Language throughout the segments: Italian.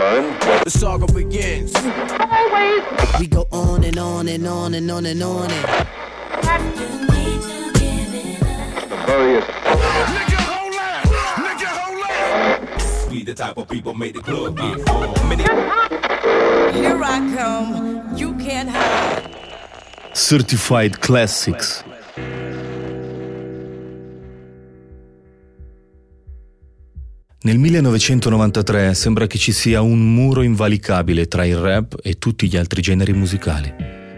The saga begins. We go on and on and on and on and on and. Nigga, hold up. Nigga, hold up. We the type of people make the club get full. Many Here I come. You can't hide. Certified Classics. Nel 1993 sembra che ci sia un muro invalicabile tra il rap e tutti gli altri generi musicali.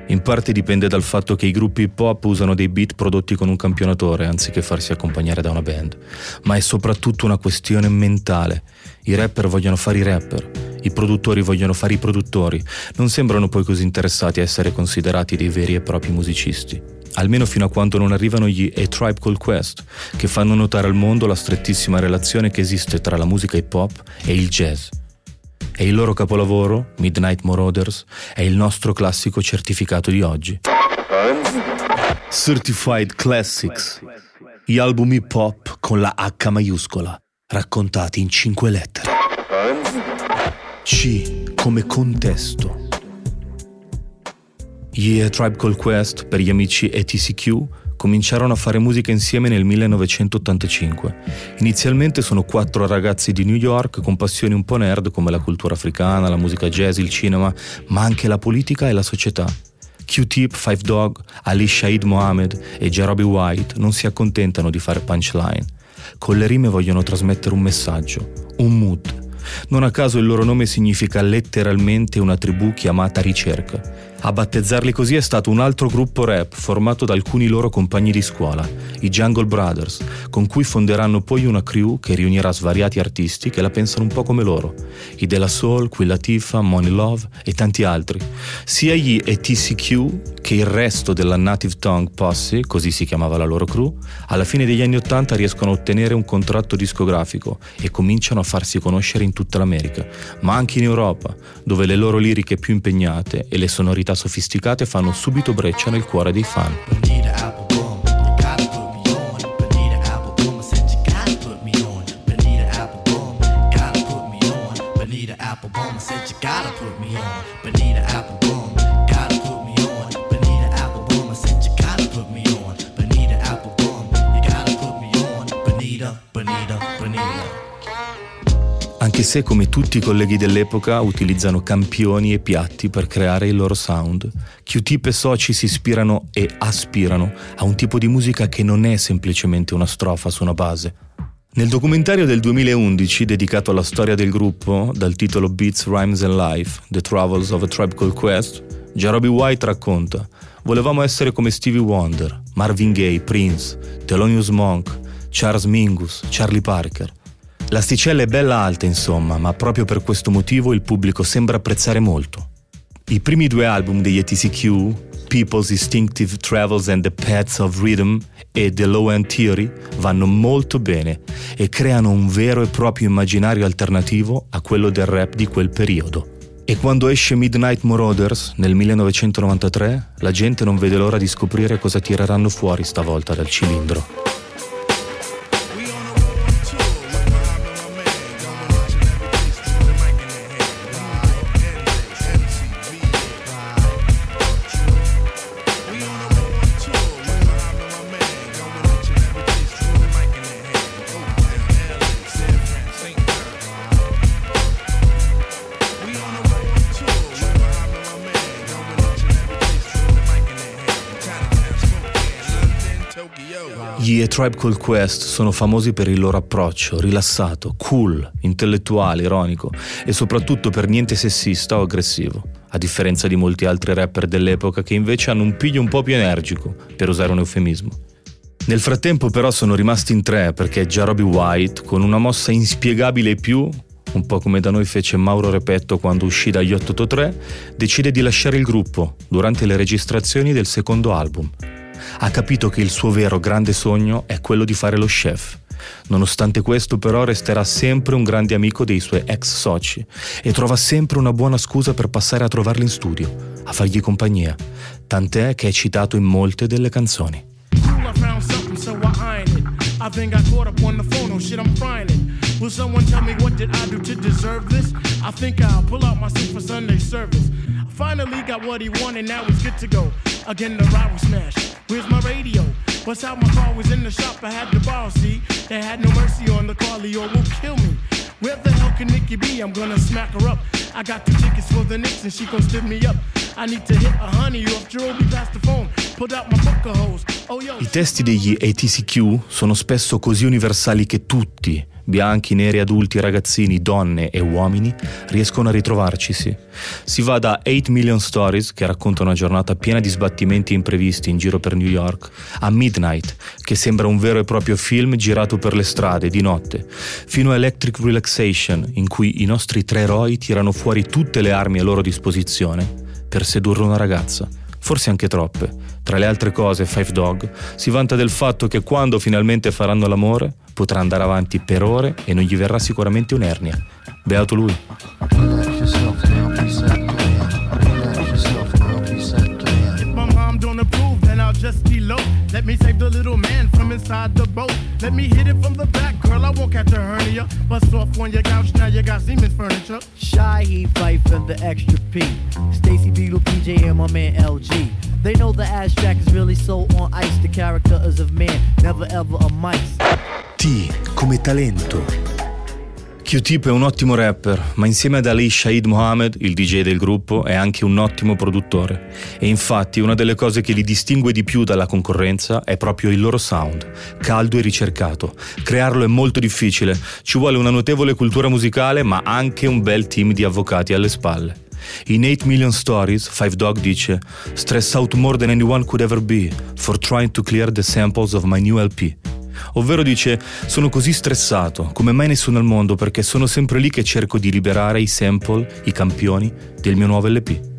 In parte dipende dal fatto che i gruppi hip hop usano dei beat prodotti con un campionatore anziché farsi accompagnare da una band, ma è soprattutto una questione mentale. I rapper vogliono fare i rapper, i produttori vogliono fare i produttori, non sembrano poi così interessati a essere considerati dei veri e propri musicisti. Almeno fino a quando non arrivano gli A Tribe Called Quest, che fanno notare al mondo la strettissima relazione che esiste tra la musica hip hop e il jazz. E il loro capolavoro, Midnight Marauders, è il nostro classico certificato di oggi. Certified Classics. Gli album hip hop con la H maiuscola, raccontati in cinque lettere. C come contesto. Gli A Tribe Called Quest, per gli amici ETCQ, cominciarono a fare musica insieme nel 1985. Inizialmente sono quattro ragazzi di New York con passioni un po' nerd come la cultura africana, la musica jazz, il cinema, ma anche la politica e la società. Q-Tip, Five Dog, Ali Shaid Mohammed e Jarobi White non si accontentano di fare punchline. Con le rime vogliono trasmettere un messaggio, un mood. Non a caso il loro nome significa letteralmente una tribù chiamata ricerca. A battezzarli così è stato un altro gruppo rap formato da alcuni loro compagni di scuola, i Jungle Brothers, con cui fonderanno poi una crew che riunirà svariati artisti che la pensano un po' come loro, i Della Soul, Quilla Tifa, Money Love e tanti altri. Sia gli ETCQ che il resto della Native Tongue Posse, così si chiamava la loro crew, alla fine degli anni Ottanta riescono a ottenere un contratto discografico e cominciano a farsi conoscere in tutta l'America, ma anche in Europa, dove le loro liriche più impegnate e le sonorità sofisticate fanno subito breccia nel cuore dei fan. Anche se, come tutti i colleghi dell'epoca, utilizzano campioni e piatti per creare il loro sound, Q-Tip e soci si ispirano e aspirano a un tipo di musica che non è semplicemente una strofa su una base. Nel documentario del 2011 dedicato alla storia del gruppo, dal titolo Beats, Rhymes and Life, The Travels of a Tribe Called Quest, Jarobi White racconta Volevamo essere come Stevie Wonder, Marvin Gaye, Prince, Thelonious Monk, Charles Mingus, Charlie Parker. L'asticella è bella alta, insomma, ma proprio per questo motivo il pubblico sembra apprezzare molto. I primi due album degli ETCQ, People's Instinctive Travels and the Paths of Rhythm e The Low End Theory, vanno molto bene e creano un vero e proprio immaginario alternativo a quello del rap di quel periodo. E quando esce Midnight Marauders nel 1993, la gente non vede l'ora di scoprire cosa tireranno fuori stavolta dal cilindro. Gli A Tribe Called Quest sono famosi per il loro approccio rilassato, cool, intellettuale, ironico e soprattutto per niente sessista o aggressivo, a differenza di molti altri rapper dell'epoca che invece hanno un piglio un po' più energico, per usare un eufemismo. Nel frattempo però sono rimasti in tre perché Jarobi White, con una mossa inspiegabile e più, un po' come da noi fece Mauro Repetto quando uscì dagli 883, decide di lasciare il gruppo durante le registrazioni del secondo album. Ha capito che il suo vero grande sogno è quello di fare lo chef. Nonostante questo però resterà sempre un grande amico dei suoi ex soci e trova sempre una buona scusa per passare a trovarli in studio, a fargli compagnia, tant'è che è citato in molte delle canzoni. I oh. Will someone tell me what did I do to deserve this? I think I'll pull out my suit for Sunday service. Finally got what he wanted, now he's good to go. Again, the ride was smashed. Where's my radio? Bust out my car was in the shop, I had to borrow, see? They had no mercy on the car, Leo will kill me. Where the hell can Nikki be? I'm gonna smack her up. I got two tickets for the Knicks and she gon' stiff me up. I need to hit a honey off Jerome past the phone. Oh. I testi degli ATCQ sono spesso così universali che tutti, bianchi, neri, adulti, ragazzini, donne e uomini, riescono a ritrovarcisi. Si va da 8 Million Stories, che racconta una giornata piena di sbattimenti imprevisti in giro per New York, a Midnight, che sembra un vero e proprio film girato per le strade di notte, fino a Electric Relaxation, in cui i nostri tre eroi tirano fuori tutte le armi a loro disposizione per sedurre una ragazza forse anche troppe. Tra le altre cose, Five Dog si vanta del fatto che quando finalmente faranno l'amore potrà andare avanti per ore e non gli verrà sicuramente un'ernia. Beato lui. Let me save the little man from inside the boat. Let me hit it from the back, girl. I won't catch a hernia. Bust off on your couch, now you got Siemens furniture. Shy he fight for the Extra P. Stacy Beetle, PJ, and my man LG. They know the ass jack is really so on ice. The character is of man, never ever a mice. T come talento. Q-Tip è un ottimo rapper, ma insieme ad Ali Shaid Mohammed, il DJ del gruppo, è anche un ottimo produttore. E infatti una delle cose che li distingue di più dalla concorrenza è proprio il loro sound, caldo e ricercato. Crearlo è molto difficile, ci vuole una notevole cultura musicale, ma anche un bel team di avvocati alle spalle. In 8 Million Stories, Five Dog dice Stress out more than anyone could ever be for trying to clear the samples of my new LP. Ovvero dice sono così stressato come mai nessuno al mondo perché sono sempre lì che cerco di liberare i sample, i campioni del mio nuovo LP.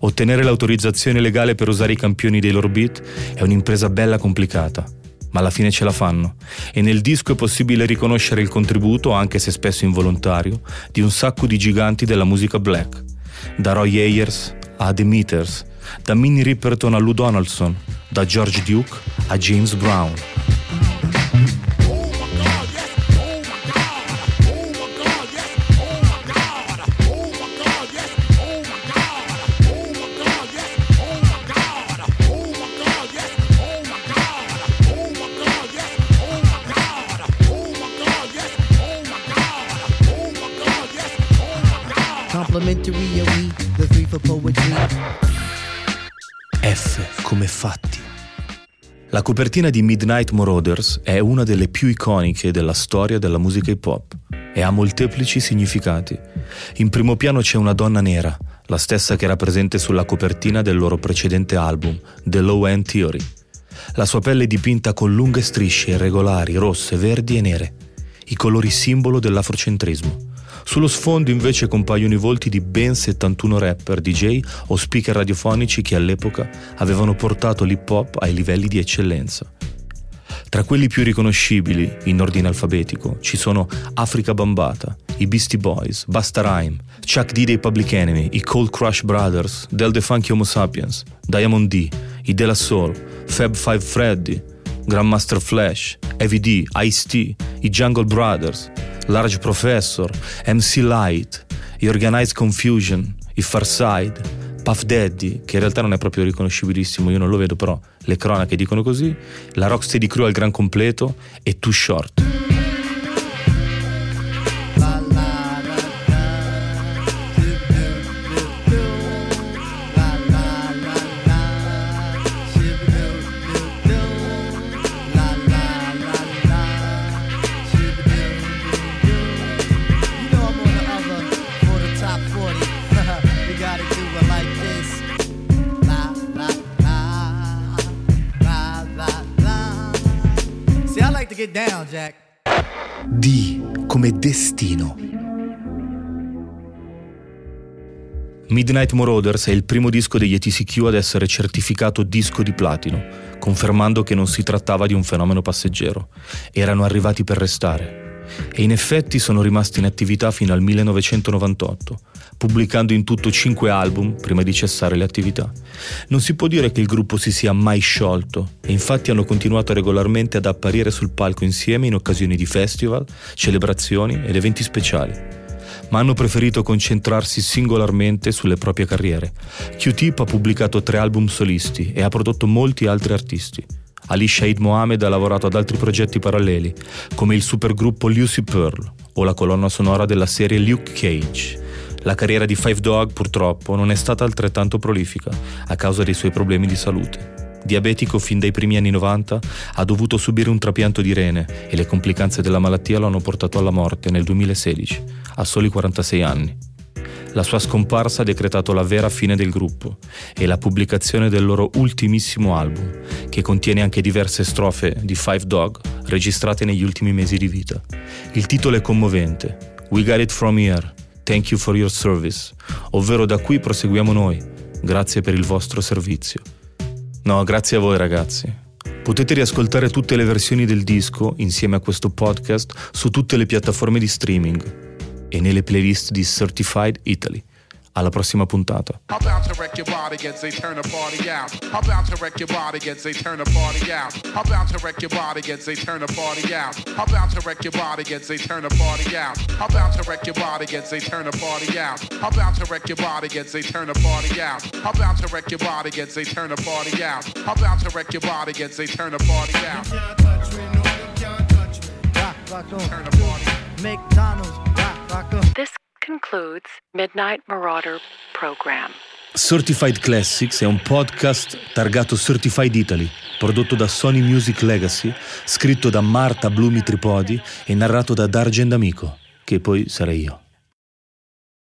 Ottenere l'autorizzazione legale per usare i campioni dei loro beat è un'impresa bella complicata, ma alla fine ce la fanno e nel disco è possibile riconoscere il contributo, anche se spesso involontario, di un sacco di giganti della musica black, da Roy Ayers a The Meters, da Minnie Riperton a Lou Donaldson, da George Duke a James Brown. Complimentary and we, the three for poetry. F come fatti. La copertina di Midnight Marauders è una delle più iconiche della storia della musica hip hop e ha molteplici significati. In primo piano c'è una donna nera, la stessa che era presente sulla copertina del loro precedente album, The Low End Theory. La sua pelle è dipinta con lunghe strisce irregolari, rosse, verdi e nere, i colori simbolo dell'afrocentrismo. Sullo sfondo invece compaiono i volti di ben 71 rapper, DJ o speaker radiofonici che all'epoca avevano portato l'hip hop ai livelli di eccellenza. Tra quelli più riconoscibili, in ordine alfabetico, ci sono Africa Bambata, i Beastie Boys, Busta Rhyme, Chuck D dei Public Enemy, i Cold Crush Brothers, Del The Funky Homo Sapiens, Diamond D, i De La Soul, Fab Five Freddy, Grandmaster Flash, Heavy D, Ice-T, i Jungle Brothers, Large Professor, MC Light, i Organized Confusion, i Farside, Puff Daddy, che in realtà non è proprio riconoscibilissimo, io non lo vedo, però le cronache dicono così, la Rocksteady Crew al gran completo e Too Short. Get down, Jack. D come destino. Midnight Marauders è il primo disco degli ETCQ ad essere certificato disco di platino, confermando che non si trattava di un fenomeno passeggero. Erano arrivati per restare. E in effetti sono rimasti in attività fino al 1998, pubblicando in tutto cinque album prima di cessare le attività. Non si può dire che il gruppo si sia mai sciolto e infatti hanno continuato regolarmente ad apparire sul palco insieme in occasioni di festival, celebrazioni ed eventi speciali. ma hanno preferito concentrarsi singolarmente sulle proprie carriere. Q-Tip ha pubblicato tre album solisti e ha prodotto molti altri artisti. Ali Shaid Mohamed ha lavorato ad altri progetti paralleli, come il supergruppo Lucy Pearl o la colonna sonora della serie Luke Cage. La carriera di Five Dog purtroppo non è stata altrettanto prolifica a causa dei suoi problemi di salute. Diabetico fin dai primi anni 90, ha dovuto subire un trapianto di rene e le complicanze della malattia lo hanno portato alla morte nel 2016, a soli 46 anni. La sua scomparsa ha decretato la vera fine del gruppo e la pubblicazione del loro ultimissimo album, che contiene anche diverse strofe di Five Dog registrate negli ultimi mesi di vita. Il titolo è commovente: We got it from here. Thank you for your service, ovvero da qui proseguiamo noi. Grazie per il vostro servizio. No, grazie a voi ragazzi. Potete riascoltare tutte le versioni del disco insieme a questo podcast su tutte le piattaforme di streaming e nelle playlist di Certified Italy. Alla prossima puntata. McDonald's, on. This concludes Midnight Marauder program. Certified Classics è un podcast targato Certified Italy, prodotto da Sony Music Legacy, scritto da Marta Blumi Tripodi e narrato da Dargen D'Amico, che poi sarei io.